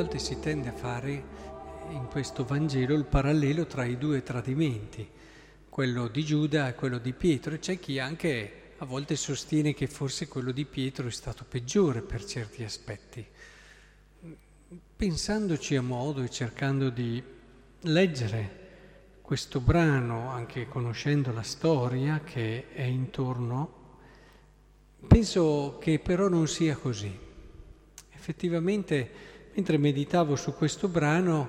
volte si tende a fare in questo Vangelo il parallelo tra i due tradimenti, quello di Giuda e quello di Pietro, e c'è chi anche a volte sostiene che forse quello di Pietro è stato peggiore per certi aspetti. Pensandoci a modo e cercando di leggere questo brano, anche conoscendo la storia che è intorno, penso che però non sia così. Effettivamente, mentre meditavo su questo brano,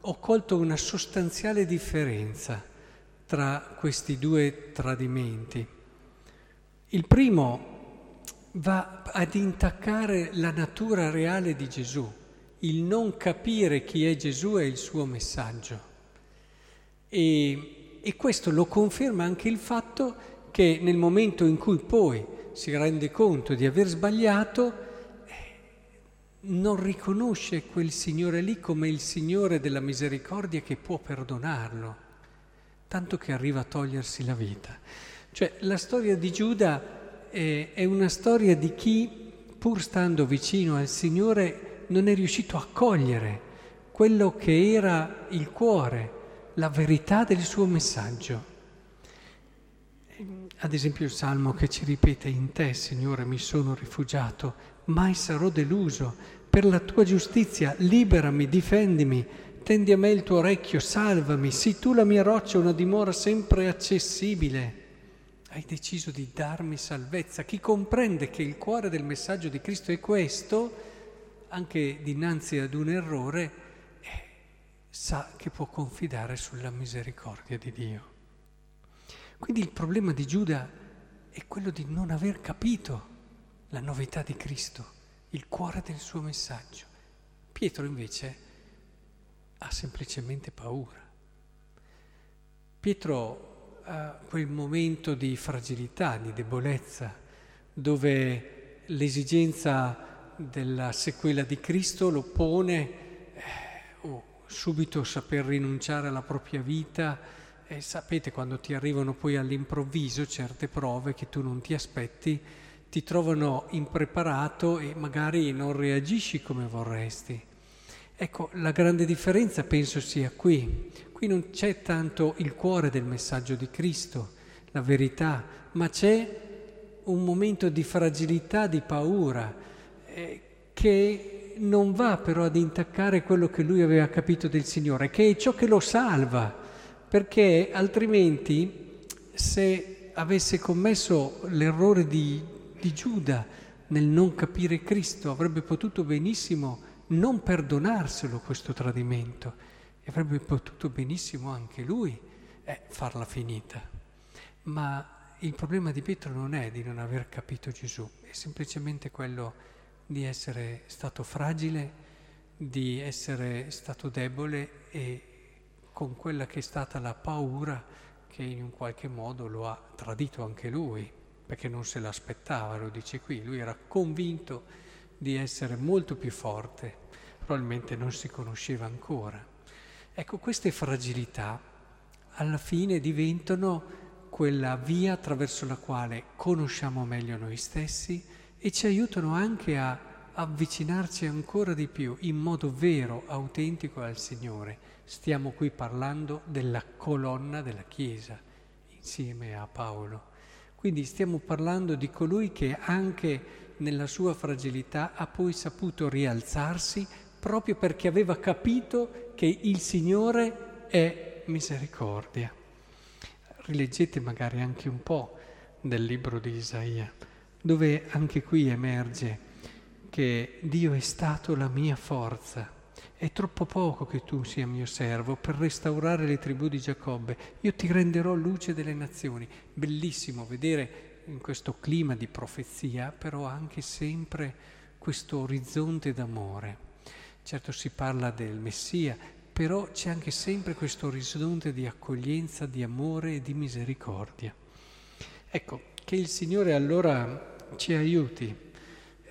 ho colto una sostanziale differenza tra questi due tradimenti. Il primo va ad intaccare la natura reale di Gesù, il non capire chi è Gesù e il suo messaggio. E, e questo lo conferma anche il fatto che nel momento in cui poi si rende conto di aver sbagliato, non riconosce quel Signore lì come il Signore della misericordia che può perdonarlo, tanto che arriva a togliersi la vita. Cioè la storia di Giuda è, è una storia di chi, pur stando vicino al Signore, non è riuscito a cogliere quello che era il cuore, la verità del suo messaggio. Ad esempio il Salmo che ci ripete, in te, Signore, mi sono rifugiato, mai sarò deluso. Per la tua giustizia liberami, difendimi, tendi a me il tuo orecchio, salvami. Sii tu la mia roccia, una dimora sempre accessibile. Hai deciso di darmi salvezza. Chi comprende che il cuore del messaggio di Cristo è questo, anche dinanzi ad un errore, eh, sa che può confidare sulla misericordia di Dio. Quindi il problema di Giuda è quello di non aver capito la novità di Cristo, il cuore del suo messaggio. Pietro invece ha semplicemente paura. Pietro ha quel momento di fragilità, di debolezza, dove l'esigenza della sequela di Cristo lo pone eh, oh, subito saper rinunciare alla propria vita. E sapete quando ti arrivano poi all'improvviso certe prove che tu non ti aspetti, ti trovano impreparato e magari non reagisci come vorresti. Ecco, la grande differenza penso sia qui. Qui non c'è tanto il cuore del messaggio di Cristo, la verità, ma c'è un momento di fragilità, di paura, eh, che non va però ad intaccare quello che lui aveva capito del Signore, che è ciò che lo salva, perché altrimenti se avesse commesso l'errore di di Giuda nel non capire Cristo, avrebbe potuto benissimo non perdonarselo questo tradimento e avrebbe potuto benissimo anche lui eh, farla finita. Ma il problema di Pietro non è di non aver capito Gesù, è semplicemente quello di essere stato fragile, di essere stato debole e con quella che è stata la paura che in un qualche modo lo ha tradito anche lui perché non se l'aspettava, lo dice qui, lui era convinto di essere molto più forte, probabilmente non si conosceva ancora. Ecco, queste fragilità alla fine diventano quella via attraverso la quale conosciamo meglio noi stessi e ci aiutano anche a avvicinarci ancora di più in modo vero, autentico al Signore. Stiamo qui parlando della colonna della Chiesa insieme a Paolo. Quindi stiamo parlando di colui che anche nella sua fragilità ha poi saputo rialzarsi proprio perché aveva capito che il Signore è misericordia. Rileggete magari anche un po' del libro di Isaia, dove anche qui emerge che Dio è stato la mia forza è troppo poco che tu sia mio servo per restaurare le tribù di Giacobbe. Io ti renderò luce delle nazioni. Bellissimo vedere in questo clima di profezia, però anche sempre questo orizzonte d'amore. Certo si parla del Messia, però c'è anche sempre questo orizzonte di accoglienza, di amore e di misericordia. Ecco, che il Signore allora ci aiuti.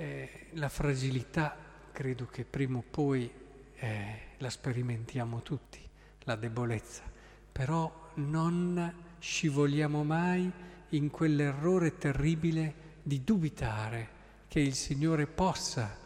Eh, la fragilità credo che prima o poi eh, la sperimentiamo tutti, la debolezza, però non scivoliamo mai in quell'errore terribile di dubitare che il Signore possa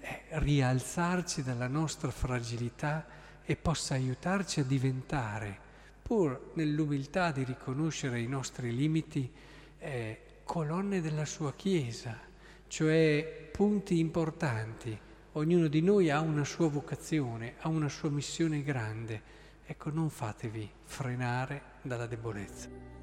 eh, rialzarci dalla nostra fragilità e possa aiutarci a diventare, pur nell'umiltà di riconoscere i nostri limiti, eh, colonne della sua Chiesa, cioè punti importanti. Ognuno di noi ha una sua vocazione, ha una sua missione grande. Ecco, non fatevi frenare dalla debolezza.